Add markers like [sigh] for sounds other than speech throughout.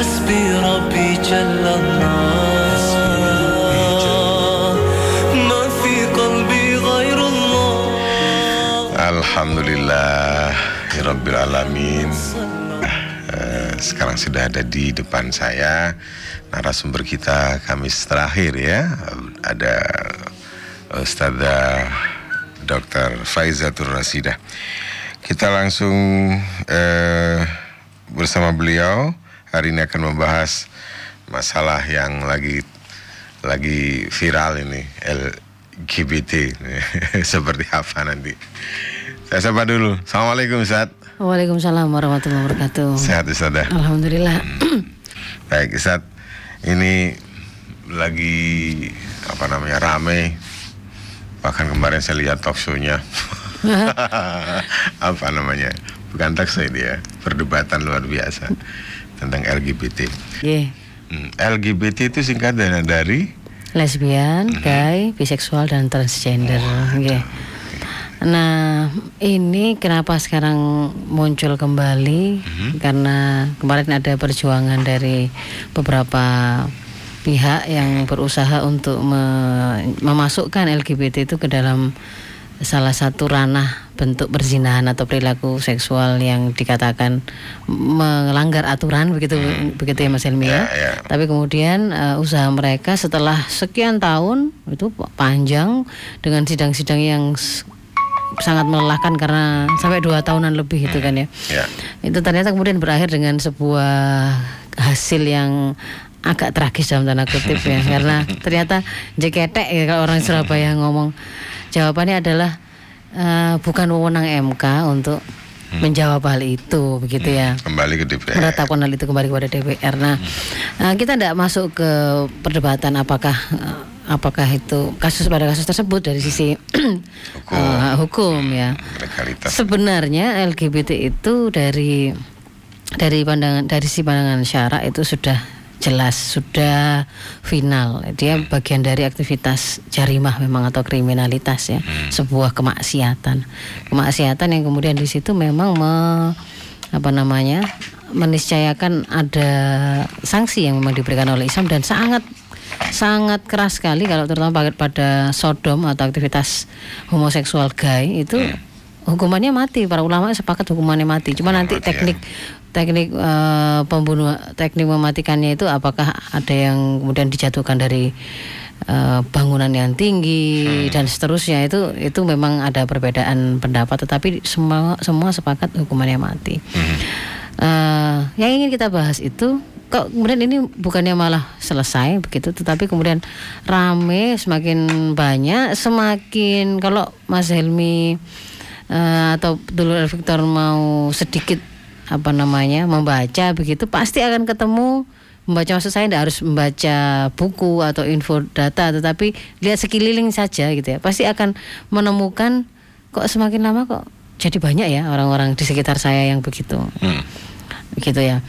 حسبي ربي جل الله ما في قلبي غير الله Alhamdulillah ya Rabbil Alamin Eh, Sekarang sudah ada di depan saya Narasumber kita Kamis terakhir ya Ada Ustazah Dr. Faizatur Rasidah Kita langsung eh, bersama beliau Hari ini akan membahas masalah yang lagi lagi viral ini LGBT [laughs] seperti apa nanti. Saya sapa dulu. Assalamualaikum Ustaz. Waalaikumsalam warahmatullahi wabarakatuh. sehat Ustaz ya? Alhamdulillah. baik Ustaz. Ini lagi apa namanya rame. Bahkan kemarin saya lihat talk show-nya. [laughs] [laughs] Apa namanya bukan talk show ini ya perdebatan luar biasa tentang LGBT Ye. Hmm, LGBT itu singkatan dari Lesbian, Mhm. gay, biseksual dan transgender. Ye. Nah, ini kenapa sekarang muncul kembali? Mhm. Karena kemarin ada perjuangan dari beberapa pihak yang berusaha untuk me- memasukkan LGBT itu ke dalam salah satu ranah bentuk perzinahan atau perilaku seksual yang dikatakan melanggar aturan begitu begitu ya Mas Helmi Ya, ya. ya. Tapi kemudian eh, usaha mereka setelah sekian tahun itu panjang dengan sidang-sidang yang sangat melelahkan karena sampai dua tahunan lebih itu kan ya. ya Itu ternyata kemudian berakhir dengan sebuah hasil yang agak tragis dalam tanda kutip ya [laughs] karena ternyata jeketek ya kalau orang Surabaya ngomong jawabannya adalah eh, bukan wewenang MK untuk menjawab hal itu begitu ya. Kembali ke DPR menetapkan hal itu kembali kepada DPR. Nah, eh, kita tidak masuk ke perdebatan apakah eh, apakah itu kasus pada kasus tersebut dari sisi [clears throat] eh, hukum ya. legalitas. Sebenarnya LGBT itu dari dari pandangan dari si pandangan syarak itu sudah jelas sudah final. Dia bagian dari aktivitas jarimah memang atau kriminalitas ya sebuah kemaksiatan. Kemaksiatan yang kemudian di situ memang me, apa namanya meniscayakan ada sanksi yang memang diberikan oleh Islam dan sangat sangat keras sekali kalau terutama pada- pada sodom atau aktivitas homoseksual gay itu hukumannya mati. Para ulama sepakat hukumannya mati. Cuma nanti mati, ya. Teknik eh, pembunuh teknik mematikannya itu apakah ada yang kemudian dijatuhkan dari eh, bangunan yang tinggi dan seterusnya? Itu itu memang ada perbedaan pendapat tetapi semua semua sepakat hukumannya mati. Eh, yang ingin kita bahas itu kok kemudian ini bukannya malah selesai begitu tetapi kemudian rame semakin banyak semakin kalau Mas Helmi eh, atau dulu Victor mau sedikit apa namanya membaca begitu pasti akan ketemu. Membaca maksud saya tidak harus membaca buku atau info data tetapi lihat sekeliling saja gitu ya. Pasti akan menemukan kok semakin lama kok jadi banyak ya orang-orang di sekitar saya yang begitu. Hmm. gitu ya.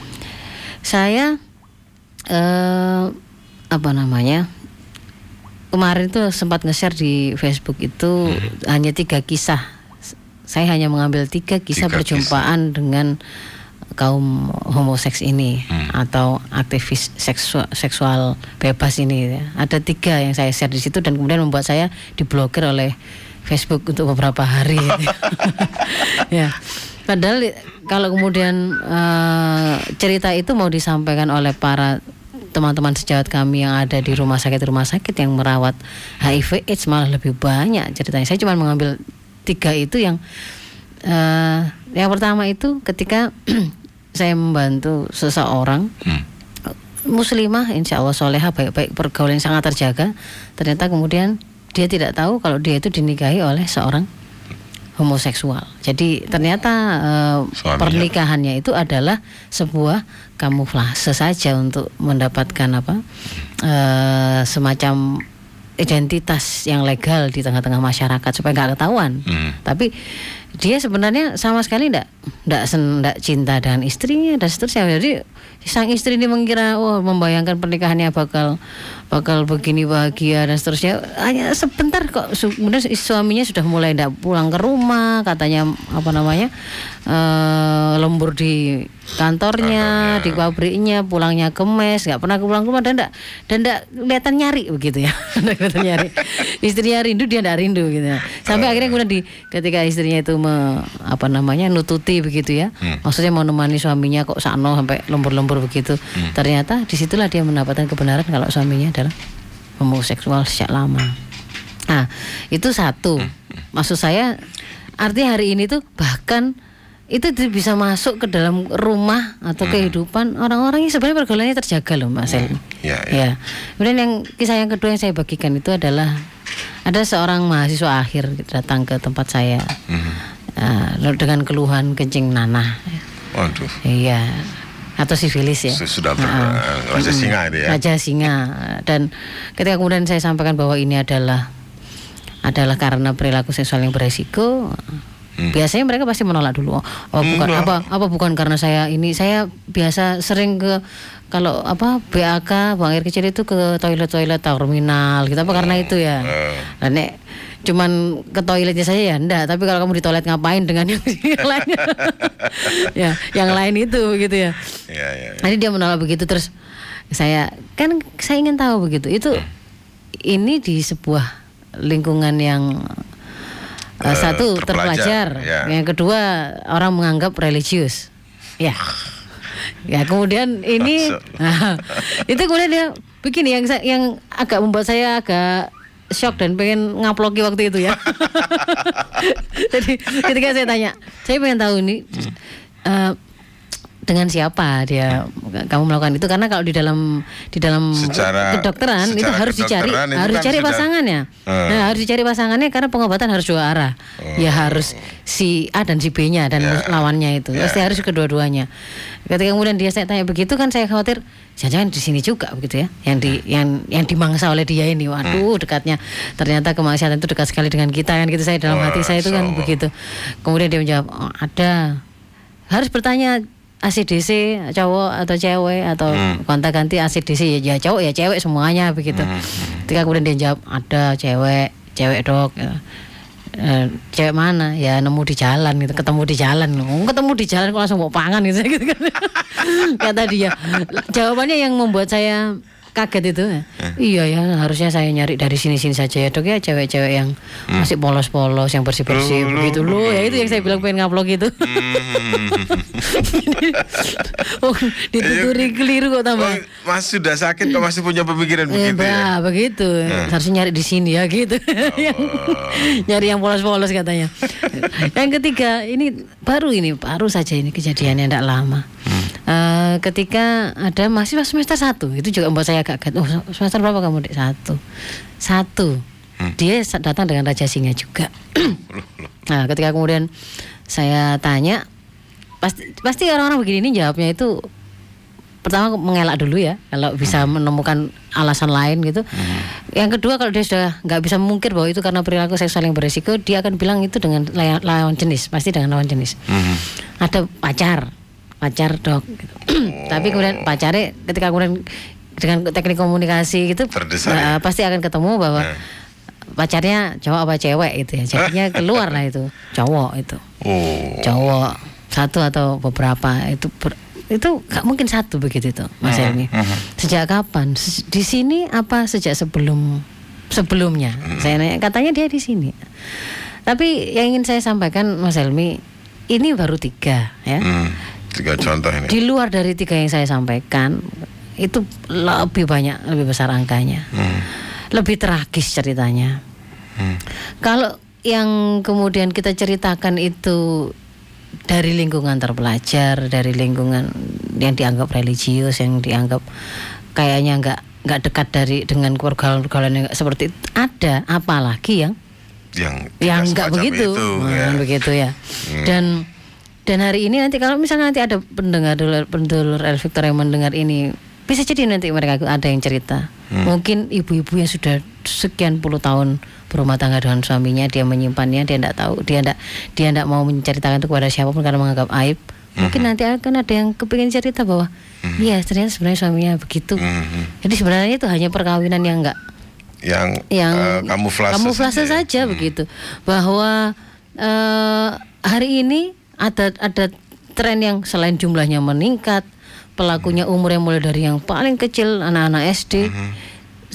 Saya eh apa namanya kemarin tuh sempat nge-share di Facebook itu hanya tiga kisah saya hanya mengambil tiga kisah Tiga perjumpaan dengan kaum homoseks ini atau aktivis seksual, seksual bebas ini. Ya. ada tiga yang saya share di situ dan kemudian membuat saya diblokir oleh Facebook untuk beberapa hari. [laughs] [laughs] Ya. Padahal kalau kemudian eh, cerita itu mau disampaikan oleh para teman-teman sejawat kami yang ada di rumah sakit rumah sakit yang merawat HIV AIDS malah lebih banyak ceritanya. Saya cuma mengambil tiga itu yang eh yang pertama itu ketika [clears throat] saya membantu seseorang Hmm. muslimah insya Allah soleha baik-baik pergaulan yang sangat terjaga ternyata kemudian dia tidak tahu kalau dia itu dinikahi oleh seorang homoseksual jadi ternyata Suaminya. pernikahannya itu adalah sebuah kamuflase saja untuk mendapatkan apa eh, semacam identitas yang legal di tengah-tengah masyarakat supaya nggak ketahuan. Hmm. tapi dia sebenarnya sama sekali enggak enggak enggak cinta dengan istrinya dan seterusnya. Jadi sang istri ini mengira wah membayangkan pernikahannya bakal bakal begini bahagia dan seterusnya. Hanya sebentar kok kemudian suaminya sudah mulai enggak pulang ke rumah katanya apa namanya eh, lembur di kantornya, di pabriknya, pulangnya ke mes, nggak pernah pulang ke rumah dan enggak dan enggak kelihatan nyari begitu ya. [laughs] Kelihatan nyari. Istrinya rindu dia enggak rindu gitu. ya. Sampai akhirnya kemudian di ketika istrinya itu me, apa namanya nututi begitu ya. Maksudnya mau nemani suaminya kok sakno sampai lembur-lembur begitu. Ternyata di situlah dia mendapatkan kebenaran kalau suaminya adalah homoseksual sejak lama. Nah, itu satu. Maksud saya artinya hari ini tuh bahkan itu bisa masuk ke dalam rumah atau kehidupan orang-orang yang sebenarnya pergaulannya terjaga loh Mas Elmi. Ya, ya. Ya. Kemudian yang kisah yang kedua yang saya bagikan itu adalah ada seorang mahasiswa akhir datang ke tempat saya uh, dengan keluhan kencing nanah. Waduh. Iya. Atau sifilis ya. Sudah ber, Heeh. raja singa itu ya. Raja singa dan ketika kemudian saya sampaikan bahwa ini adalah adalah karena perilaku seksual yang beresiko biasanya mereka pasti menolak dulu. Oh, oh, bukan Enggak. apa apa bukan karena saya ini? Saya biasa sering ke kalau apa BAK buang air kecil itu ke toilet toilet terminal gitu. Apa karena itu ya? Nah, nek cuman ke toiletnya saya ya enggak tapi kalau kamu di toilet ngapain dengan yang [laughs] lain? [laughs] Ya yang lain itu gitu ya. Ya, ya. ya. Nanti dia menolak begitu. Terus saya kan saya ingin tahu begitu. Itu ini di sebuah lingkungan yang uh, satu terpelajar, terpelajar, ya. yang kedua orang menganggap religius, ya. Ya kemudian ini [laughs] itu kemudian dia begini yang yang agak membuat saya agak shock dan pengen ngaploki waktu itu ya. [laughs] [laughs] Jadi ketika saya tanya, saya pengen tahu ini eh, dengan siapa dia kamu melakukan itu karena kalau di dalam di dalam Secara- kedokteran itu secara harus dicari kedokteran itu harus kan dicari sudah- pasangannya. Eh. Nah, harus dicari pasangannya karena pengobatan harus dua arah. Ya harus si A dan si B-nya dan Ya. lawannya itu. Ya. Pasti harus kedua-duanya. Ketika kemudian dia saya tanya begitu kan saya khawatir jangan-jangan di sini juga begitu ya. Yang di yang yang dimangsa oleh dia ini. Waduh, dekatnya ternyata kemaksiatan itu dekat sekali dengan kita kan gitu saya dalam hati saya itu kan Masya Allah. begitu. Kemudian dia menjawab, "Oh, ada." Harus bertanya ACDC cowok atau cewek atau kontak ganti ACDC ya, ya cowok ya cewek semuanya begitu. Ketika kemudian dia jawab ada cewek, cewek dok. ya. Eh, cewek mana ya nemu di jalan gitu ketemu di jalan Oh, ketemu di jalan kok langsung mau pangan gitu, [laughs] gitu kan kata dia jawabannya yang membuat saya kaget itu ya. iya ya harusnya saya nyari dari sini sini saja ya dok ya cewek-cewek yang masih polos-polos yang bersih-bersih begitu loh ya itu yang saya bilang pengen ngaplok itu [laughs] oh, dituturi keliru kok tambah Oh, Mas sudah sakit kok masih punya pemikiran Eh, begitu ya? bah, begitu. Harusnya nyari di sini ya gitu. Yang- [laughs] nyari yang polos-polos katanya. yang ketiga, ini baru ini, baru saja ini kejadiannya tidak lama. Eh, ketika ada mahasiswa semester satu, itu juga membuat saya agak kaget. Oh, semester berapa kamu dek? Satu. Satu. Dia sa- datang dengan Raja Singa juga. [coughs] nah, ketika kemudian saya tanya, pasti pasti orang-orang begini ini jawabnya itu pertama mengelak dulu ya kalau bisa menemukan alasan lain gitu. Yang kedua kalau dia sudah nggak bisa mengungkir bahwa itu karena perilaku seksual yang beresiko, dia akan bilang itu dengan lawan, jenis, pasti dengan lawan jenis. Ada pacar, pacar dok. gitu. [clears throat] Tapi kemudian pacarnya ketika kemudian dengan teknik komunikasi gitu, nah, ya? pasti akan ketemu bahwa Nah. pacarnya cowok apa cewek itu ya. Jadinya [laughs] keluar lah itu cowok itu Oh. cowok satu atau beberapa itu ber- itu nggak mungkin satu begitu itu Mas Helmi. Sejak kapan? Se- Di sini apa sejak sebelum sebelumnya? Saya nanya katanya dia di sini. Tapi yang ingin saya sampaikan Mas Helmi ini baru tiga ya. Hmm, tiga contoh ini. Di luar dari tiga yang saya sampaikan itu lebih banyak lebih besar angkanya. Lebih tragis ceritanya. Hmm. Kalau yang kemudian kita ceritakan itu dari lingkungan terpelajar, dari lingkungan yang dianggap religius, yang dianggap kayaknya nggak nggak dekat dari dengan pergaulan-pergaulan yang seperti itu ada, apalagi yang Yang yang nggak begitu, itu, Nah, ya. begitu ya. Dan dan hari ini nanti kalau misalnya nanti ada pendengar dulur pendulur El Victor yang mendengar ini bisa jadi nanti mereka ada yang cerita. Hmm. Mungkin ibu-ibu yang sudah sekian puluh tahun berumah tangga dengan suaminya dia menyimpannya dia tidak tahu dia tidak dia tidak mau menceritakan itu kepada siapa pun karena menganggap aib. Hmm. Mungkin nanti akan ada yang kepingin cerita bahwa iya ternyata sebenarnya suaminya begitu. Mhm. Jadi sebenarnya itu hanya perkawinan yang enggak yang, yang eh, kamuflase, kamuflase saja. saja begitu bahwa eh, hari ini ada ada tren yang selain jumlahnya meningkat, pelakunya umur yang mulai dari yang paling kecil anak-anak SD,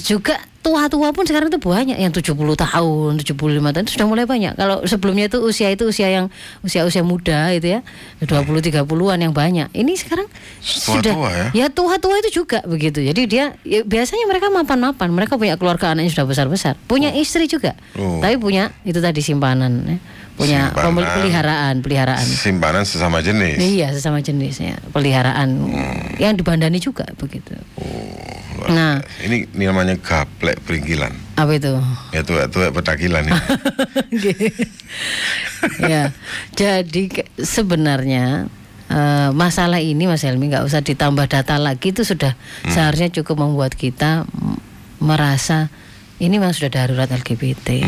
juga tua-tua pun sekarang itu banyak yang 70 tahun, 75 tahun itu sudah mulai banyak. Kalau sebelumnya itu usia itu usia yang usia-usia muda itu ya, 20 30-an yang banyak. Ini sekarang sudah Tua-tua ya? ya tua-tua itu juga begitu. Jadi dia ya, biasanya mereka mapan-mapan, mereka punya keluarga anaknya sudah besar-besar, punya istri juga, Oh. tapi punya itu tadi simpanan, ya. punya Simpanan. peliharaan, peliharaan. Simpanan sesama jenis. Iya sesama jenisnya peliharaan yang dibandani juga begitu. Luar Nah. biasa. ini, ini namanya gaplek peringilan. Apa itu? Ya tua tua petakilan ini. [laughs] ya, jadi sebenarnya eh, masalah ini Mas Helmi nggak usah ditambah data lagi itu sudah seharusnya cukup membuat kita merasa ini memang sudah darurat LGBT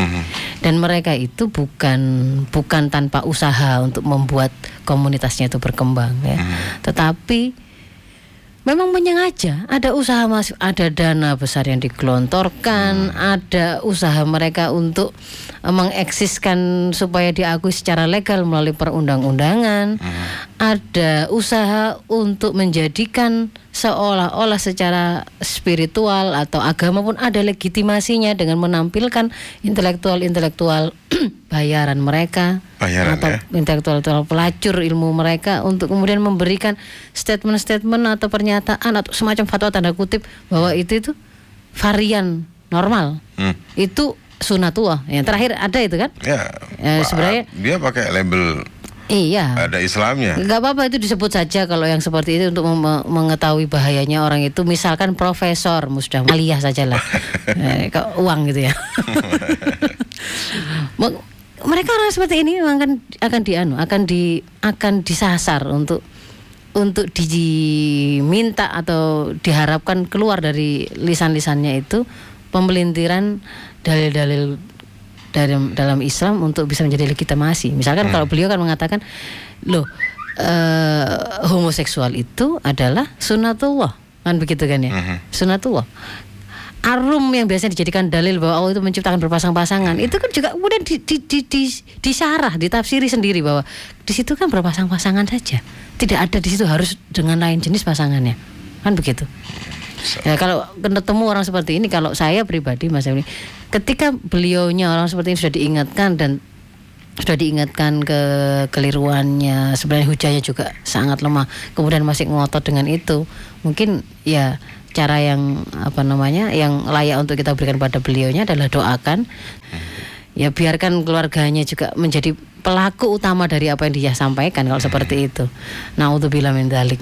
dan mereka itu bukan bukan tanpa usaha untuk membuat komunitasnya itu berkembang ya, tetapi Memang menyengaja, ada usaha masuk, ada dana besar yang digelontorkan, ada usaha mereka untuk eh, mengeksiskan supaya diakui secara legal melalui perundang-undangan, ada usaha untuk menjadikan seolah-olah secara spiritual atau agama pun ada legitimasinya dengan menampilkan intelektual-intelektual [clears throat] bayaran mereka Bayaran, atau ya? intelektual pelacur ilmu mereka untuk kemudian memberikan statement-statement atau pernyataan atau semacam fatwa tanda kutip bahwa itu itu varian normal. Hmm. Itu sunatullah. Yang terakhir ada itu kan? Ya, Pak, sebenarnya- dia pakai label Iya. ada Islamnya. Gak apa-apa itu disebut saja kalau yang seperti itu untuk mengetahui bahayanya orang itu misalkan profesor musdah aliyah sajalah [laughs] eh, uang gitu ya [laughs] mereka orang seperti ini memang akan akan dianu akan di akan disasar untuk untuk diminta atau diharapkan keluar dari lisan-lisannya itu pemelintiran dalil-dalil dalam dalam Islam untuk bisa menjadi legitimasi. Misalkan kalau beliau kan mengatakan, loh eh, homoseksual itu adalah sunatullah, kan begitu kan ya? Sunatullah. Arum yang biasanya dijadikan dalil bahwa Allah itu menciptakan berpasang-pasangan itu kan juga kemudian di, di, di, di, disyarah, ditafsiri sendiri bahwa di situ kan berpasang-pasangan saja, tidak ada di situ harus dengan lain jenis pasangannya, kan begitu. Ya, kalau ketemu orang seperti ini, kalau saya pribadi Mas Emily, ketika beliaunya orang seperti ini sudah diingatkan dan sudah diingatkan ke keliruannya, sebenarnya hujahnya juga sangat lemah, kemudian masih ngotot dengan itu, mungkin ya cara yang apa namanya, yang layak untuk kita berikan pada beliaunya adalah doakan, ya biarkan keluarganya juga menjadi pelaku utama dari apa yang dia sampaikan kalau seperti itu. Naudzubillah min dzalik.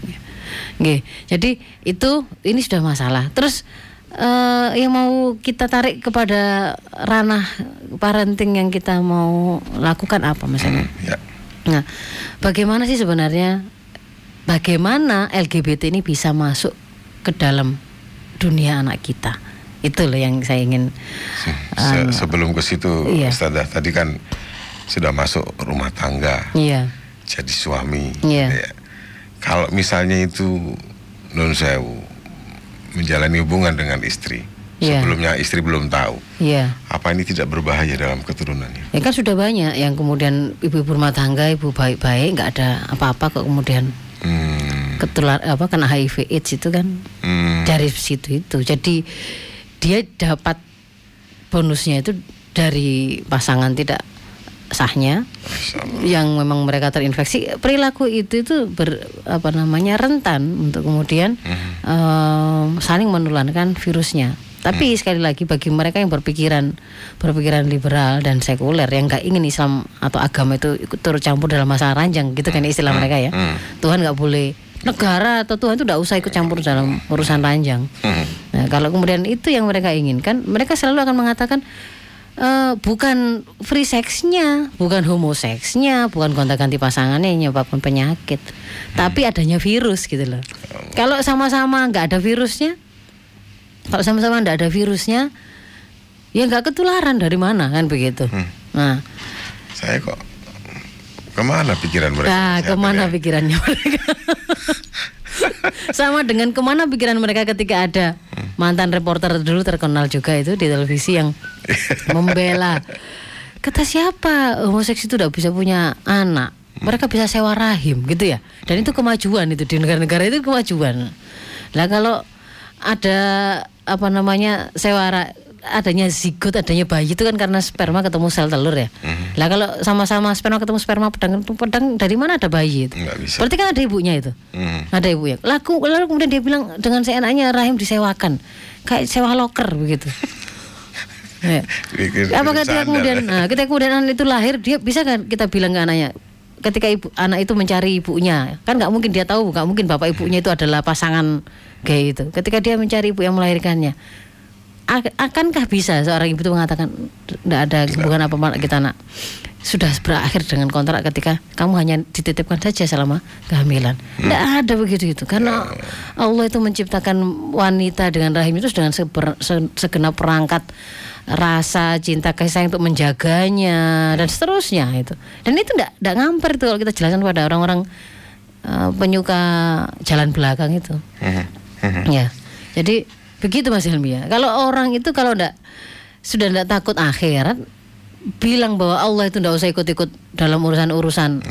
Nggih. Jadi itu ini sudah masalah. Terus eh, yang mau kita tarik kepada ranah parenting yang kita mau lakukan apa Mas Emil? Ya. Nah, bagaimana sih sebenarnya bagaimana LGBT ini bisa masuk ke dalam dunia anak kita? Itu loh yang saya ingin Se- sebelum ke situ, Iya. Ustazah tadi kan sudah masuk rumah tangga, Iya. jadi suami. Iya. Ya. Kalau misalnya itu non sewu menjalani hubungan dengan istri, Iya. sebelumnya istri belum tahu, Iya. apa ini tidak berbahaya dalam keturunannya? Ya kan sudah banyak yang kemudian ibu-ibu rumah tangga, ibu baik-baik, nggak ada apa-apa kok kemudian Hmm, ketular apa kena HIV AIDS itu kan hmm, dari situ itu. Jadi dia dapat bonusnya itu dari pasangan tidak sahnya yang memang mereka terinfeksi. Perilaku itu itu ber, apa namanya rentan untuk kemudian em, saling menularkan virusnya. Tapi sekali lagi bagi mereka yang berpikiran berpikiran liberal dan sekuler yang nggak ingin Islam atau agama itu ikut turut campur dalam masalah ranjang gitu kan istilah mereka ya. Tuhan nggak boleh negara atau Tuhan itu nggak usah ikut campur dalam urusan ranjang. Hmm. Nah, kalau kemudian itu yang mereka inginkan, mereka selalu akan mengatakan eh, bukan free sexnya, bukan homoseksnya, bukan gonta-ganti pasangannya yang menyebabkan penyakit, tapi adanya virus gitu loh. Kalau sama-sama nggak ada virusnya, kalau sama-sama nggak ada virusnya, ya nggak ketularan dari mana kan begitu. Nah, Saya kok ke mana pikiran mereka? nah ke mana ya? pikirannya mereka? [laughs] [laughs] Sama dengan ke mana pikiran mereka ketika ada mantan reporter dulu terkenal juga itu di televisi yang membela. Kata siapa homoseks itu tidak bisa punya anak? mereka bisa sewa rahim gitu ya dan itu kemajuan itu di negara-negara itu kemajuan lah kalau ada apa namanya sewa adanya zigot adanya bayi itu kan karena sperma ketemu sel telur ya lah kalau sama-sama sperma ketemu sperma pedang pedang dari mana ada bayi itu Nggak bisa. berarti kan ada ibunya itu Hmm. ada ibunya laku lalu kemudian dia bilang dengan seenaknya rahim disewakan kayak sewa loker begitu [laughs] Ya. Apakah dia kemudian, nah, ketika kemudian anak itu lahir, dia bisa kan kita bilang ke anaknya, ketika ibu anak itu mencari ibunya, kan nggak mungkin dia tahu, nggak mungkin bapak ibunya itu adalah pasangan gay itu. Ketika dia mencari ibu yang melahirkannya, akankah bisa seorang ibu itu mengatakan tidak ada hubungan apa apa kita nak. Sudah berakhir dengan kontrak ketika kamu hanya dititipkan saja selama kehamilan. Tidak ada begitu itu karena Allah itu menciptakan wanita dengan rahim itu dengan seber- se- segenap perangkat rasa cinta kasih sayang untuk menjaganya dan seterusnya itu. Dan itu tidak tidak ngamper itu kalau kita jelaskan pada orang-orang eh, penyuka jalan belakang itu. Ya, jadi begitu Mas Hilmi ya. Kalau orang itu kalau ndak sudah ndak takut akhirat, bilang bahwa Allah itu ndak usah ikut-ikut dalam urusan-urusan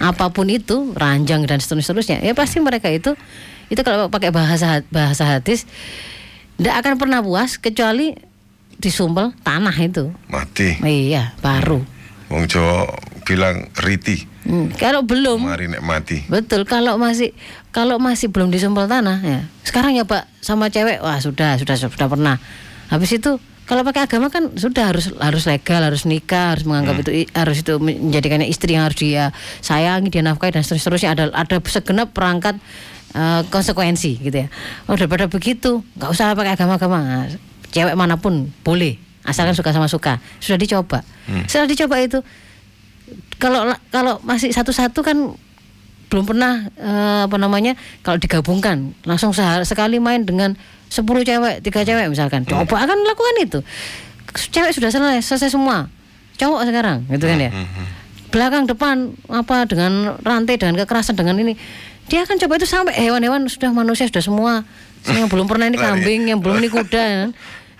apa pun itu, ranjang dan seterusnya, ya pasti mereka itu itu kalau pakai bahasa bahasa hadis ndak akan pernah puas kecuali disumpel tanah itu. Mati. Iya, baru. Wong Jawa bilang riti, Hmm, kalau belum mari nek mati. Betul, kalau masih kalau masih belum disumpel tanah ya. Sekarang ya Pak sama cewek wah sudah sudah sudah pernah. Habis itu kalau pakai agama kan sudah harus harus legal, harus nikah, harus menganggap itu i- harus itu menjadikannya istri yang harus dia sayangi, dia nafkahi dan seterusnya ada ada segenap perangkat eh, konsekuensi gitu ya. Oh daripada begitu, nggak usah pakai agama-agama. Cewek mana pun boleh, asalkan suka sama suka. Sudah dicoba. Sudah dicoba itu kalau kalau masih satu-satu kan belum pernah eh, apa namanya kalau digabungkan langsung sehari, sekali main dengan 10 cewek tiga cewek misalkan. Coba akan lakukan itu. Cewek sudah selesai selesai semua. Cowok sekarang gitu kan ya? Belakang depan apa dengan rantai dengan kekerasan dengan ini. Dia akan coba itu sampai hewan-hewan sudah manusia sudah semua. Yang [laughs] belum pernah ini kambing yang belum ini kuda kan.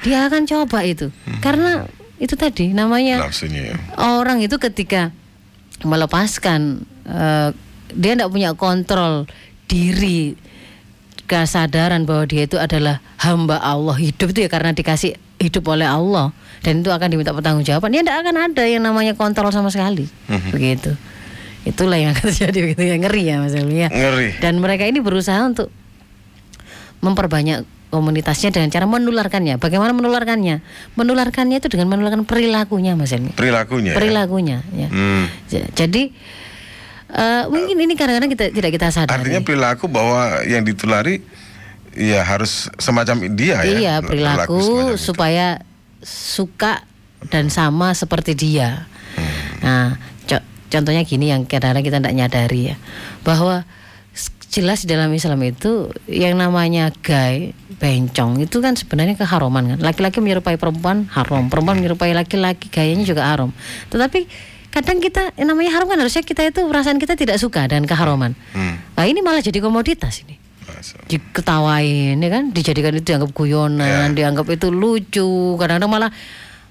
dia akan coba itu. Karena itu tadi namanya Nafsunya ya. orang itu ketika melepaskan eh, dia tidak punya kontrol diri kesadaran bahwa dia itu adalah hamba Allah hidup itu ya karena dikasih hidup oleh Allah dan itu akan diminta pertanggungjawaban dia tidak akan ada yang namanya kontrol sama sekali begitu itulah yang [laughs] akan terjadi begitu ya ngeri ya mas Elmi ya Ngeri. dan mereka ini berusaha untuk memperbanyak komunitasnya dengan cara menularkannya bagaimana menularkannya menularkannya itu dengan menularkan perilakunya mas Elmi Perilakunya. ya? perilakunya ya. Hmm. Ja- Jadi eh, mungkin ini kadang-kadang kita tidak kita sadari. Artinya perilaku bahwa yang ditulari ya harus semacam dia ya. iya Perilaku perilaku semacam itu. supaya suka dan sama seperti dia. Hmm. Nah, co- contohnya gini yang kadang-kadang kita tidak nyadari ya bahwa jelas di dalam Islam itu yang namanya gay, bencong itu kan sebenarnya keharuman kan. Laki-laki menyerupai perempuan haram, perempuan menyerupai laki-laki gayanya juga haram. Tetapi kadang kita yang namanya haram kan harusnya kita itu perasaan kita tidak suka dengan keharuman. Hmm. Nah, ini malah jadi komoditas ini Masa. diketawain ya kan dijadikan itu dianggap guyonan Ya. dianggap itu lucu kadang-kadang malah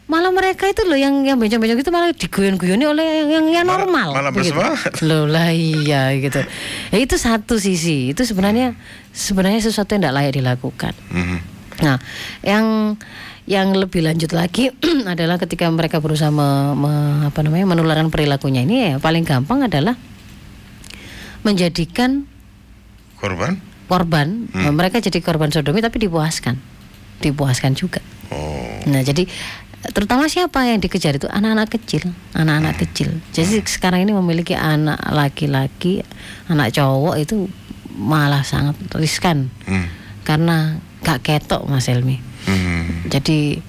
malah mereka itu loh yang yang bencong-bencong itu malah diguyon-guyoni oleh yang yang, yang normal malah bersemangat. loh lah iya gitu ya, itu satu sisi itu sebenarnya sebenarnya sesuatu yang tidak layak dilakukan Mhm. Nah, yang yang lebih lanjut lagi [clears throat] adalah ketika mereka berusaha me- me- apa namanya menularkan perilakunya ini ya paling gampang adalah menjadikan Korban? korban. Mereka jadi korban sodomi tapi dipuaskan. Dipuaskan juga. Oh. nah jadi terutama siapa yang dikejar itu? Anak-anak kecil. Anak-anak kecil. Jadi sekarang ini memiliki anak laki-laki anak cowok itu malah sangat riskan. Hmm. karena gak ketok mas Elmi Hmm. jadi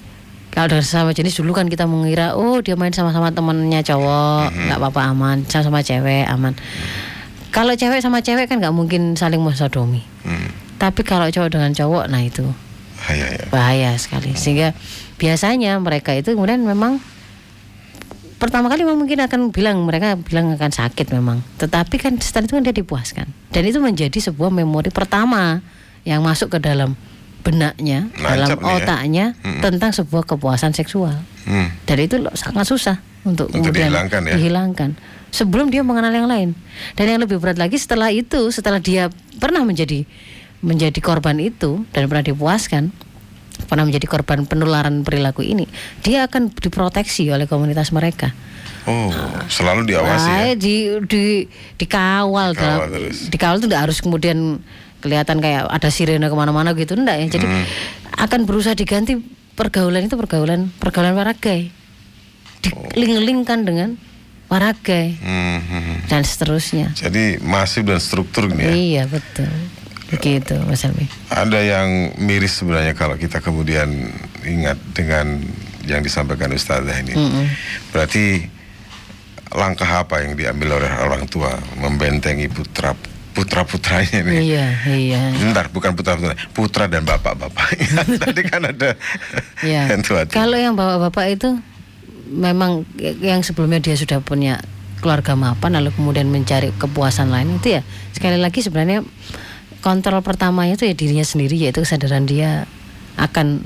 kalau dengan sesama jenis dulu kan kita mengira oh dia main sama-sama temennya cowok nggak apa-apa aman. Sama-sama cewek aman. Kalau cewek sama cewek kan nggak mungkin saling mensodomi. Hmm. tapi kalau cowok dengan cowok nah itu Bahaya ya. bahaya sekali. Sehingga biasanya mereka itu kemudian memang pertama kali memang mungkin akan bilang mereka bilang akan sakit memang. Tetapi kan setelah itu kan dia dipuaskan. Dan itu menjadi sebuah memori pertama yang masuk ke dalam benaknya dalam nih ya. otaknya Mm-mm. tentang sebuah kepuasan seksual Hmm. dan itu sangat susah untuk, Untuk kemudian dihilangkan ya? dihilangkan. Sebelum dia mengenal yang lain. Dan yang lebih berat lagi setelah itu, setelah dia pernah menjadi menjadi korban itu dan pernah dipuaskan, pernah menjadi korban penularan perilaku ini, dia akan diproteksi oleh komunitas mereka. Oh, selalu diawasi ya. Nah, di di dikawal, Dikawal dalam- terus. dikawal itu tidak harus kemudian kelihatan kayak ada sirene ke mana-mana gitu enggak ya jadi Hmm. akan berusaha diganti pergaulan itu pergaulan pergaulan waragai diling-lingkan dengan waragai Hmm, hmm, hmm. dan seterusnya Jadi masif dan struktur ini ya. iya betul begitu Mas Helmi Ada yang miris sebenarnya kalau kita kemudian ingat dengan yang disampaikan Ustazah ini. Mm-mm. Berarti langkah apa yang diambil oleh orang tua membentengi putra putra putranya ini? iya iya Bentar, bukan putra putra, putra dan bapak bapak. [laughs] Tadi kan ada Iya. [laughs] Kalau yang bapak-bapak itu memang yang sebelumnya dia sudah punya keluarga mapan lalu kemudian mencari kepuasan lain itu ya sekali lagi sebenarnya kontrol pertamanya itu ya dirinya sendiri yaitu kesadaran dia akan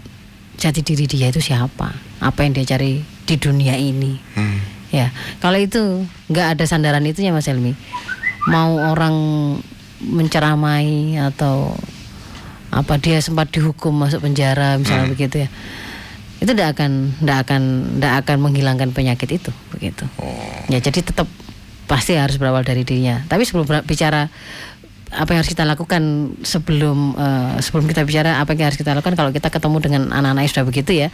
jati diri dia itu siapa apa yang dia cari di dunia ini Hmm. ya kalau itu nggak ada sandaran itu ya Mas Helmi mau orang menceramai atau apa dia sempat dihukum masuk penjara misalnya begitu ya. Itu tidak akan tidak akan tidak akan menghilangkan penyakit itu begitu. Ya jadi tetap pasti harus berawal dari dirinya. Tapi sebelum bicara apa yang harus kita lakukan sebelum eh, sebelum kita bicara apa yang harus kita lakukan kalau kita ketemu dengan anak-anak yang sudah begitu ya.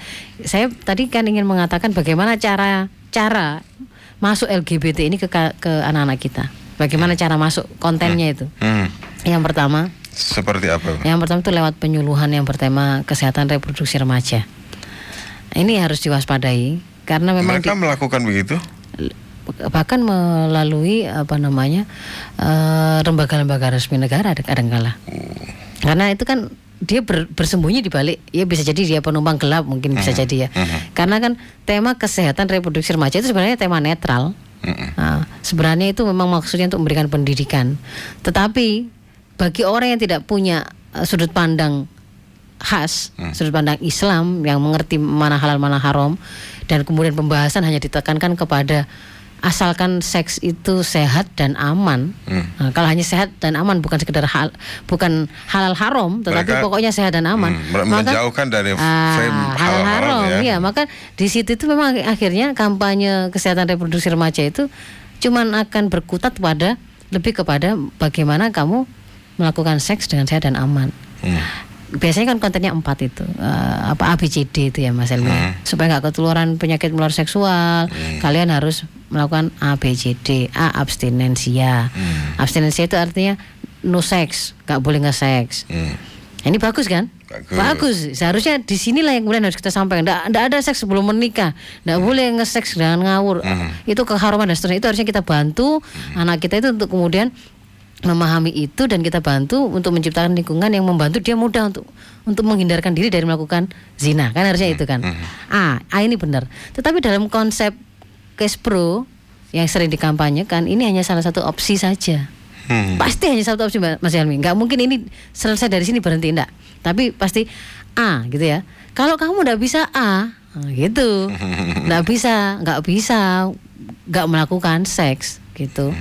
Saya tadi kan ingin mengatakan bagaimana cara cara masuk LGBT ini ke ke anak-anak kita bagaimana cara masuk kontennya itu Hmm. yang pertama Seperti apa? yang pertama itu lewat penyuluhan yang bertema kesehatan reproduksi remaja. Ini harus diwaspadai karena memang Mereka melakukan begitu? di- bahkan melalui apa namanya eh, lembaga-lembaga resmi negara ada kadangkala. Karena itu kan dia ber- bersembunyi di balik ya bisa jadi dia penumpang gelap mungkin bisa jadi ya. Karena kan tema kesehatan reproduksi remaja itu sebenarnya tema netral. Nah, sebenarnya itu memang maksudnya untuk memberikan pendidikan. Tetapi bagi orang yang tidak punya eh, sudut pandang khas, sudut pandang Islam yang mengerti mana halal mana haram dan kemudian pembahasan hanya ditekankan kepada asalkan seks itu sehat dan aman. Nah, kalau hanya sehat dan aman bukan sekedar hal bukan halal haram, tetapi Mereka, pokoknya sehat dan aman. hmm, menjauhkan dari frame Ah, halal halal haram haram, ya. ya. Maka di situ itu memang akhirnya kampanye kesehatan reproduksi remaja itu cuman akan berkutat pada lebih kepada bagaimana kamu melakukan seks dengan sehat dan aman. Hmm. Biasanya kan kontennya empat itu Eh, apa ABCD itu ya Mas Elmi Hmm. supaya nggak ketularan penyakit menular seksual kalian harus melakukan ABCD A abstinensia Hmm. abstinensia itu artinya no sex nggak boleh nge-sex Hmm. ini bagus kan? Bagus. Seharusnya di sinilah yang kemudian harus kita sampaikan. Nggak ada seks sebelum menikah. Nggak boleh nge-seks dengan ngawur. Itu keharuman dan seterusnya. Itu harusnya kita bantu anak kita itu untuk kemudian memahami itu dan kita bantu untuk menciptakan lingkungan yang membantu dia mudah untuk untuk menghindarkan diri dari melakukan zina. Kan harusnya itu kan. Ah, ah ini benar. Tetapi dalam konsep case pro yang sering dikampanyekan ini hanya salah satu opsi saja. Hmm. Pasti hanya satu opsi Mas Helmi. Nggak mungkin ini selesai dari sini berhenti enggak. Tapi pasti A gitu ya. Kalau kamu nggak bisa A, nah, gitu. Nggak bisa, nggak bisa, nggak melakukan seks gitu.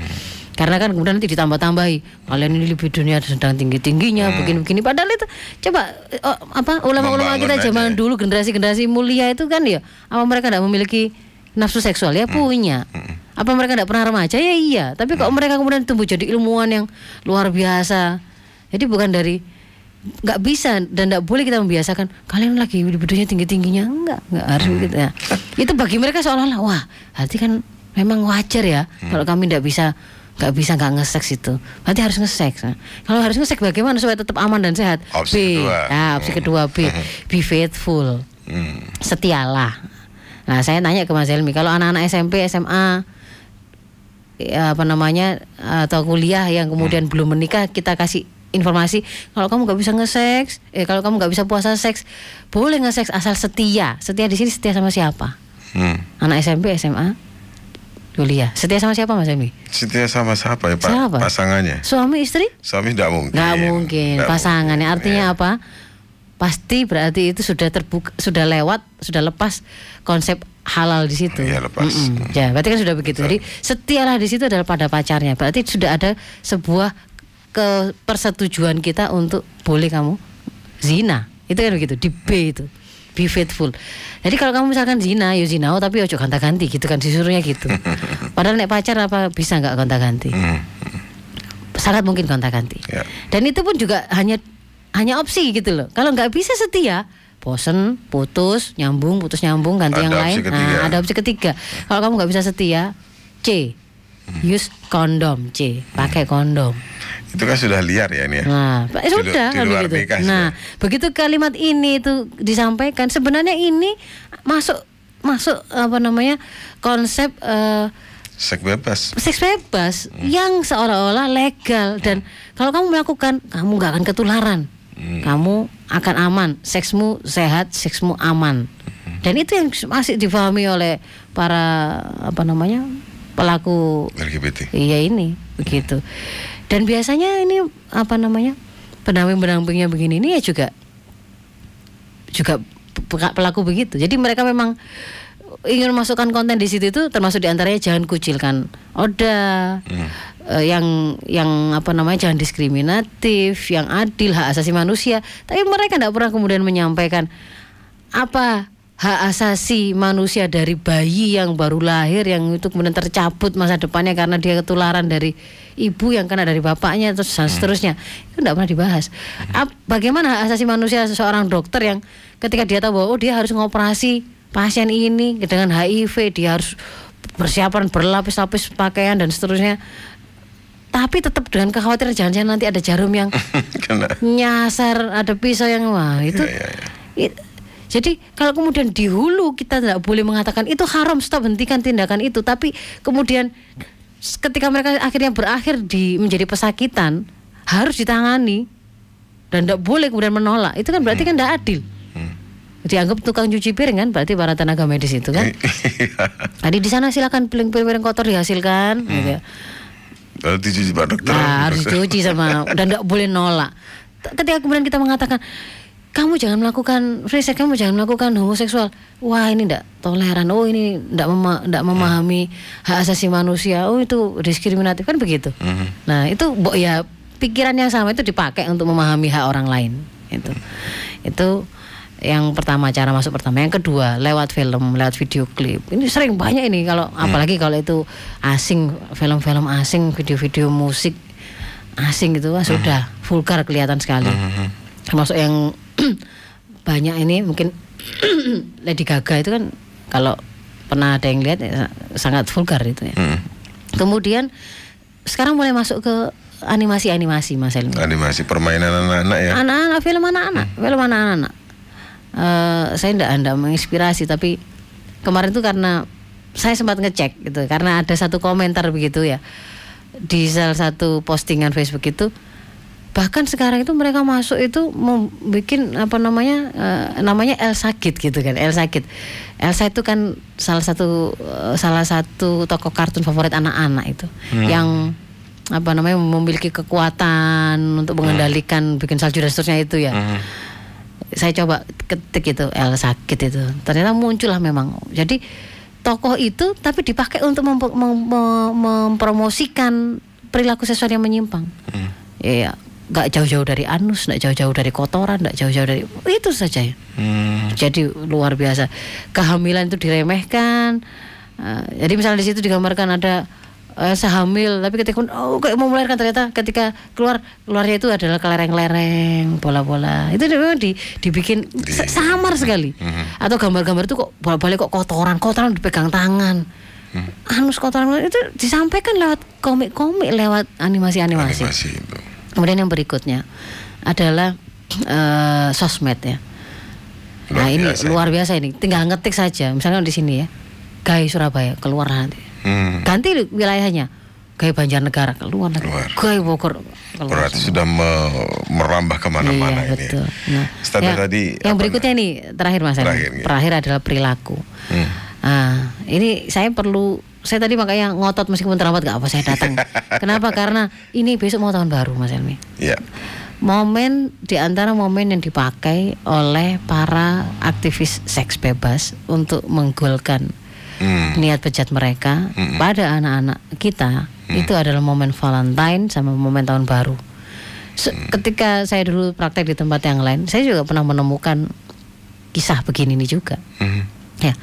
Karena kan kemudian nanti ditambah-tambahi. Kalian ini libidonya sedang tinggi-tingginya begini-begini. Padahal itu coba eh, oh, apa ulama-ulama kita aja. zaman dulu generasi-generasi mulia itu kan ya apa mereka tidak memiliki nafsu seksual? Ya punya. Apa mereka tidak pernah remaja? Ya iya. Tapi kok mereka kemudian tumbuh jadi ilmuwan yang luar biasa? Jadi bukan dari nggak bisa dan nggak boleh kita membiasakan kalian lagi libidonya tinggi tingginya enggak nggak harus gitu ya. Itu bagi mereka seolah-olah wah berarti kan memang wajar ya kalau kami tidak bisa nggak bisa nggak nge-seks itu berarti harus nge-seks Nah, kalau harus nge-seks bagaimana supaya tetap aman dan sehat Opsi B kedua. nah opsi kedua B [laughs] be faithful Hmm. setialah. Nah, saya nanya ke Mas Helmi, kalau anak-anak SMP, SMA ya, apa namanya atau kuliah yang kemudian belum menikah, kita kasih informasi kalau kamu nggak bisa nge-seks, eh kalau kamu nggak bisa puasa seks, boleh nge-seks asal setia. Setia di sini setia sama siapa? Hmm. Anak SMP, SMA, kuliah. Setia sama siapa Mas Helmi? Setia sama siapa ya Pak? Siapa? Pasangannya. Suami istri? Suami tidak mungkin. Nggak mungkin. Nggak Pasangannya mungkin, artinya ya. apa? pasti berarti itu sudah terbuka, sudah lewat, sudah lepas konsep halal di situ. Iya, lepas. Mm-mm. Ya, berarti kan sudah begitu. Jadi setialah di situ adalah pada pacarnya. Berarti sudah ada sebuah ke persetujuan kita untuk boleh kamu zina. Itu kan begitu di B itu. Be faithful. Jadi kalau kamu misalkan zina, yo zina, oh, tapi ojo gonta-ganti gitu kan disuruhnya gitu. [laughs] Padahal nek pacar apa bisa nggak gonta-ganti? Hmm. Sangat mungkin gonta-ganti. Ya. Dan itu pun juga hanya hanya opsi gitu loh. Kalau nggak bisa setia, bosen, putus, nyambung, putus nyambung, ganti Ada yang lain. ketiga. Nah, ada opsi ketiga. Kalau kamu nggak bisa setia, C, use kondom, C, pakai kondom. Itu kan sudah liar ya ini ya. Nah, eh, sudah di kan begitu. nikah Nah, begitu kalimat ini itu disampaikan, sebenarnya ini masuk masuk apa namanya konsep eh, Seks bebas. seks bebas Hmm. yang seolah-olah legal dan kalau kamu melakukan kamu nggak akan ketularan Hmm. kamu akan aman seksmu sehat seksmu aman Hmm. dan itu yang masih difahami oleh para apa namanya pelaku LGBT. iya ini begitu. Dan biasanya ini apa namanya pendamping-pendampingnya begini ini ya juga juga pe- pelaku begitu. Jadi mereka memang ingin memasukkan konten di situ itu termasuk di antaranya jangan kucilkan Oda eh, yang yang apa namanya jangan diskriminatif yang adil hak asasi manusia. Tapi mereka tidak pernah kemudian menyampaikan apa hak asasi manusia dari bayi yang baru lahir yang itu kemudian tercabut masa depannya karena dia ketularan dari ibu yang kena dari bapaknya terus dan seterusnya. Itu tidak pernah dibahas. Ap- bagaimana hak asasi manusia seseorang dokter yang ketika dia tahu bahwa oh dia harus ngoperasi pasien ini dengan HIV dia harus persiapan berlapis-lapis pakaian dan seterusnya. Tapi tetap dengan kekhawatiran jangan-jangan nanti ada jarum yang [laughs] nyasar ada pisau yang wah itu iya, iya. it- jadi kalau kemudian di hulu kita tidak boleh mengatakan itu haram stop hentikan tindakan itu tapi kemudian ketika mereka akhirnya berakhir di menjadi pesakitan harus ditangani dan tidak boleh kemudian menolak itu kan berarti kan tidak adil dianggap tukang cuci piring kan berarti para tenaga medis itu kan [laughs] tadi di sana silakan piring-piring kotor dihasilkan gitu ya. Dicuci Pak Dokter. Nah, harus dicuci sama dan nggak boleh nolak. Ketika kemudian kita mengatakan kamu jangan melakukan free sex, kamu jangan melakukan homoseksual. Wah, ini tidak toleran. Oh, ini tidak mema ndak memahami hak asasi manusia. Oh, itu diskriminatif kan begitu. Nah, itu bo- ya pikiran yang sama itu dipakai untuk memahami hak orang lain. Itu. Itu yang pertama cara masuk pertama yang kedua lewat film lewat video klip ini sering banyak ini kalau apalagi kalau itu asing film-film asing video-video musik asing itu wah, sudah vulgar kelihatan sekali termasuk yang [clears throat] banyak ini mungkin [clears throat] Lady Gaga itu kan kalau pernah ada yang lihat ya, sangat vulgar itu ya. Hmm. kemudian sekarang mulai masuk ke animasi-animasi Mas Elmi. Animasi permainan anak-anak ya. anak-anak film anak-anak film anak-anak. Eh, saya tidak anda menginspirasi tapi kemarin tuh karena saya sempat ngecek gitu karena ada satu komentar begitu ya. Di salah satu postingan Facebook itu bahkan sekarang itu mereka masuk itu mau bikin apa namanya eh, namanya Elsa Kid gitu kan Elsa Kid Elsa itu kan salah satu eh, salah satu tokoh kartun favorit anak-anak itu. Yang apa namanya memiliki kekuatan untuk mengendalikan bikin salju dan seterusnya itu ya. Saya coba ketik itu El sakit itu. Ternyata muncullah memang. Jadi tokoh itu tapi dipakai untuk mempo- mem- mem- mempromosikan perilaku seksual yang menyimpang. Iya nggak jauh-jauh dari anus nggak jauh-jauh dari kotoran nggak jauh-jauh dari itu saja ya. Hmm. jadi luar biasa. Kehamilan itu diremehkan. Eh, jadi misalnya di situ digambarkan ada eh, sehamil tapi ketika oh kayak mau melahirkan ternyata ketika keluar keluarnya itu adalah kelereng-lereng bola-bola. Itu memang di, dibikin sa- samar sekali. Atau gambar-gambar itu kok bolak-balik kok kotoran kotoran dipegang tangan. Anus kotoran itu disampaikan lewat komik-komik lewat animasi-animasi. Animasi itu. Kemudian yang berikutnya adalah eh, sosmed ya. Luar Nah ini biasa. luar biasa ini. Tinggal ngetik saja. Misalnya di sini ya, Gai Surabaya keluar nanti. Hmm. Ganti wilayahnya. Gai Banjarnegara keluar nanti. Keluar. Gai Bogor keluar. Berarti sudah me- merambah ke mana-mana iya, ini. betul. Ya. Nah, Ustaz yang, tadi yang berikutnya ini terakhir Mas. Terakhir, iya. Terakhir adalah perilaku. Hmm. Ah, ini saya perlu saya tadi makanya ngotot meskipun terlambat gak apa saya datang. [laughs] Kenapa? Karena ini besok mau tahun baru Mas Elmi. Ya. momen di antara momen yang dipakai oleh para aktivis seks bebas untuk menggolkan Hmm. niat bejat mereka pada anak-anak kita itu adalah momen Valentine sama momen tahun baru. Se- Ketika saya dulu praktek di tempat yang lain, saya juga pernah menemukan kisah begini nih juga. Hmm. Ya,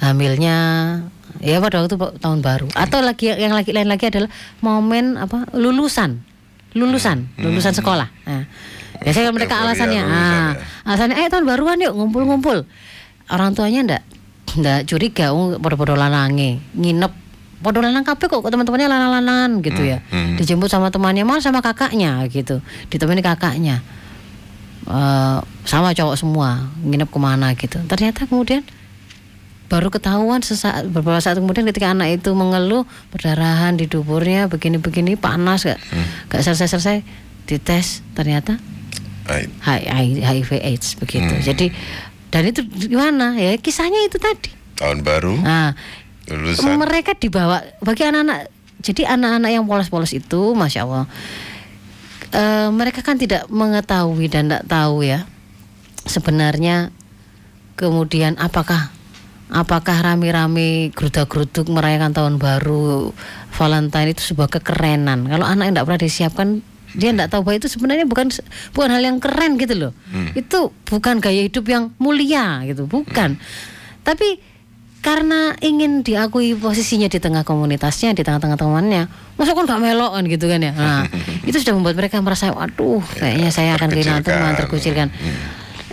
hamilnya. Ya pada waktu tahun baru. Atau lagi yang lagi lain lagi adalah momen apa? Lulusan. Lulusan. Lulusan sekolah. Nah, biasanya mereka Euforia alasannya ah, ya. alasannya eh tahun baruan yuk ngumpul-ngumpul. Orang tuanya ndak ndak curiga oh, podo-podo lanange nginep. Podo lanang kabeh kok teman-temannya lanang-lanangan gitu ya. hmm. dijemput sama temannya malah sama kakaknya gitu. Ditemani kakaknya. Eh, sama cowok semua nginep ke mana gitu. Ternyata kemudian baru ketahuan sesaat beberapa saat kemudian ketika anak itu mengeluh perdarahan di duburnya begini-begini panas gak gak selesai-selesai dites ternyata HIV AIDS begitu. Jadi dan itu gimana? Ya kisahnya itu tadi. Tahun baru, nah lulusan. mereka dibawa bagi anak-anak jadi anak-anak yang polos-polos itu masya Allah eh, mereka kan tidak mengetahui dan tidak tahu ya sebenarnya kemudian apakah apakah rame-rame geruduk-geruduk merayakan tahun baru Valentine itu sebuah kekerenan? Kalau anak yang tidak pernah disiapkan dia tidak tahu bahwa itu sebenarnya bukan bukan hal yang keren gitu loh. Itu bukan gaya hidup yang mulia gitu bukan. Tapi karena ingin diakui posisinya di tengah komunitasnya di tengah-tengah temannya masa kan gak melok kan gitu kan ya? Nah [laughs] itu sudah membuat mereka merasa waduh kayaknya saya akan kehilangan teman terkucilkan.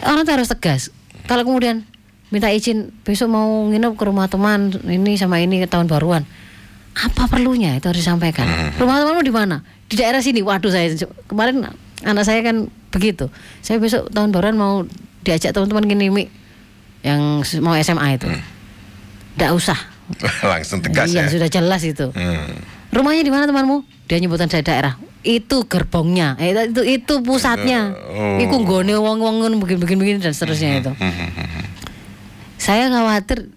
Orang tuh harus tegas. Kalau kemudian minta izin besok mau nginep ke rumah teman ini sama ini tahun baruan. Apa perlunya? Itu harus disampaikan. Rumah temanmu di mana? Di daerah sini. Waduh saya kemarin anak saya kan begitu. Saya besok tahun baruan mau diajak teman-teman gini Mi, yang mau SMA itu. Tidak usah. [laughs] Langsung tegas iya ya. sudah jelas itu. Hmm. rumahnya di mana temanmu? Dia nyebutan saya daerah. Itu gerbongnya. Eh, itu itu pusatnya. Oh. iku nggone wong-wong begini begini begini dan seterusnya itu saya khawatir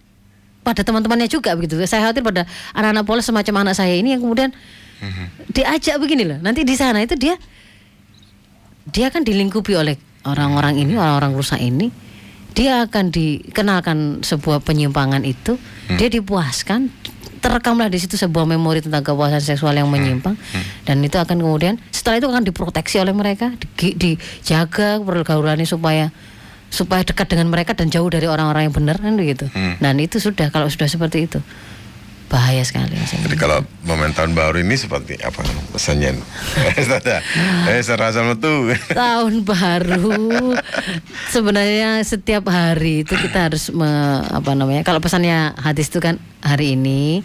pada teman-temannya juga begitu. Saya khawatir pada anak-anak polos semacam anak saya ini yang kemudian diajak begini loh. Nanti di sana itu dia dia akan dilingkupi oleh orang-orang ini orang-orang rusak ini. Dia akan dikenalkan sebuah penyimpangan itu. Dia dipuaskan terekamlah di situ sebuah memori tentang kepuasan seksual yang menyimpang. Dan itu akan kemudian setelah itu akan diproteksi oleh mereka di- dijaga pergaulannya supaya supaya dekat dengan mereka dan jauh dari orang-orang yang benar kan begitu. Dan itu sudah kalau sudah seperti itu bahaya sekali. Jadi kalau momen tahun baru ini seperti apa pesannya? Ustazah, [laughs] eh serasa metu. tahun baru. Sebenarnya setiap hari itu kita harus me- apa namanya kalau pesannya hadis itu kan hari ini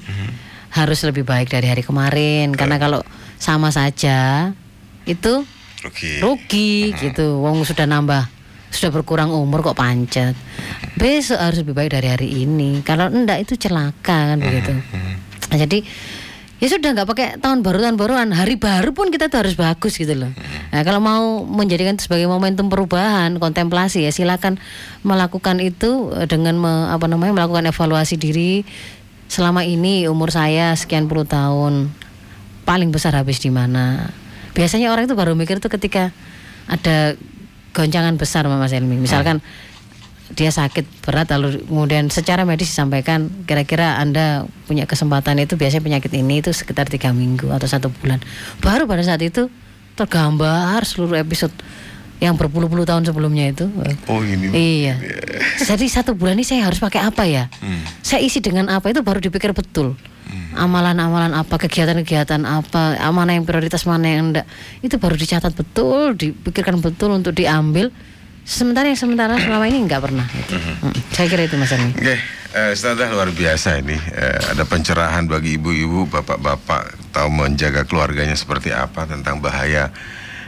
harus lebih baik dari hari kemarin. Karena kalau sama saja itu Oke. rugi gitu. Wong sudah nambah sudah berkurang umur kok pancet. Besok harus lebih baik dari hari ini. Kalau enggak itu celaka kan begitu. Nah, jadi ya sudah nggak pakai tahun baru tahun baruan. Hari baru pun kita tuh harus bagus gitu loh. Nah kalau mau menjadikan itu sebagai momentum perubahan kontemplasi ya silakan melakukan itu eh, dengan me- apa namanya melakukan evaluasi diri selama ini umur saya sekian puluh tahun. Paling besar habis di mana? Biasanya orang itu baru mikir itu ketika ada goncangan besar Mas Elmi misalkan dia sakit berat lalu kemudian secara medis disampaikan kira-kira anda punya kesempatan itu biasanya penyakit ini itu sekitar tiga minggu atau satu bulan baru pada saat itu tergambar seluruh episode yang berpuluh-puluh tahun sebelumnya itu Oh ini. Iya. Jadi satu bulan ini saya harus pakai apa ya? Saya isi dengan apa itu baru dipikir betul. Amalan-amalan apa, kegiatan-kegiatan apa, mana yang prioritas, mana yang enggak. Itu baru dicatat betul, dipikirkan betul untuk diambil. Sementara yang sementara selama ini enggak pernah. Gitu. Mm, Saya kira itu Mas Armi. Oke, eh, Ustazah luar biasa ini. Eh, ada pencerahan bagi ibu-ibu, bapak-bapak tahu menjaga keluarganya seperti apa tentang bahaya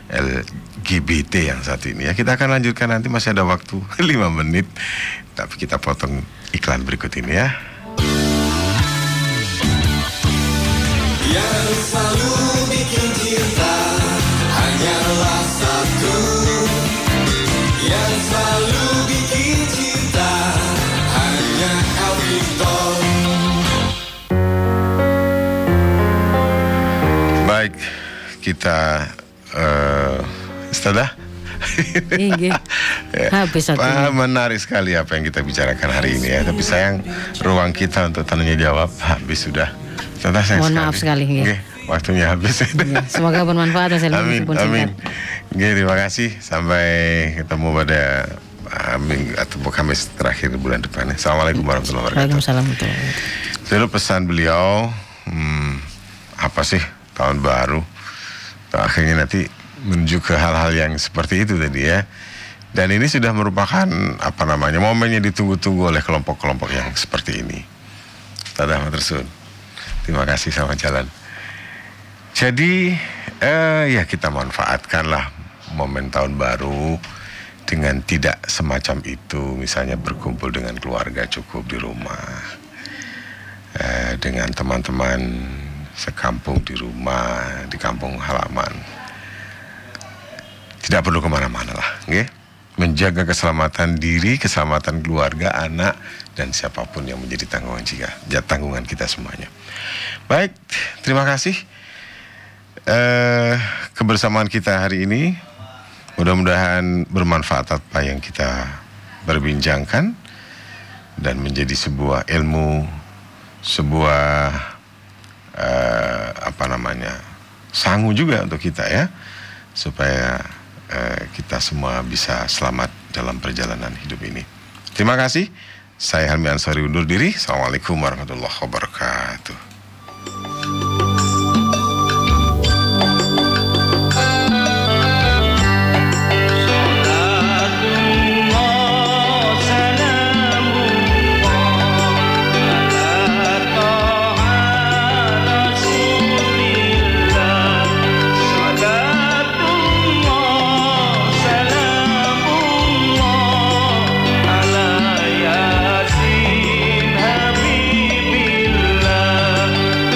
LGBT yang satu ini ya. Kita akan lanjutkan nanti masih ada waktu [laughs] 5 menit. Tapi kita potong iklan berikut ini ya. Yang selalu bikin cinta hanyalah satu Yang selalu bikin cinta hanya Elvito Baik, kita eh, Ustazah. Inggih. Ya. Habis Wah, waktunya. menarik sekali apa yang kita bicarakan hari ini ya. Tapi sayang ruang kita untuk tanya jawab habis sudah. Ustazah sayang Mohon maaf sekali, nggih. Nggih, waktunya habis. [laughs] Ya, semoga bermanfaat Helmi amin, amin. Nggih, terima kasih. Sampai ketemu pada uh, minggu atau Kamis terakhir bulan depan. ya. Assalamualaikum warahmatullahi wabarakatuh. Waalaikumsalam warahmatullahi wabarakatuh. Dulu pesan beliau, hmm, apa sih tahun baru? Akhirnya nanti menuju ke hal-hal yang seperti itu tadi ya. Dan ini sudah merupakan apa namanya momennya ditunggu-tunggu oleh kelompok-kelompok yang seperti ini. Tadah Matersun. Terima kasih sama jalan. Jadi eh, ya kita manfaatkanlah momen tahun baru dengan tidak semacam itu. Misalnya berkumpul dengan keluarga cukup di rumah eh, dengan teman-teman sekampung di rumah, di kampung halaman. Tidak perlu ke mana-mana lah, nggih. Menjaga keselamatan diri, keselamatan keluarga, anak, dan siapa pun yang menjadi tanggungan jika, ya, tanggungan kita semuanya. Baik, terima kasih eh, kebersamaan kita hari ini. Mudah-mudahan bermanfaat apa yang kita berbincangkan dan menjadi sebuah ilmu, sebuah eh, apa namanya sangu juga untuk kita ya, supaya eh, kita semua bisa selamat dalam perjalanan hidup ini. Terima kasih. Saya Helmi Ansari undur diri. Assalamualaikum warahmatullahi wabarakatuh.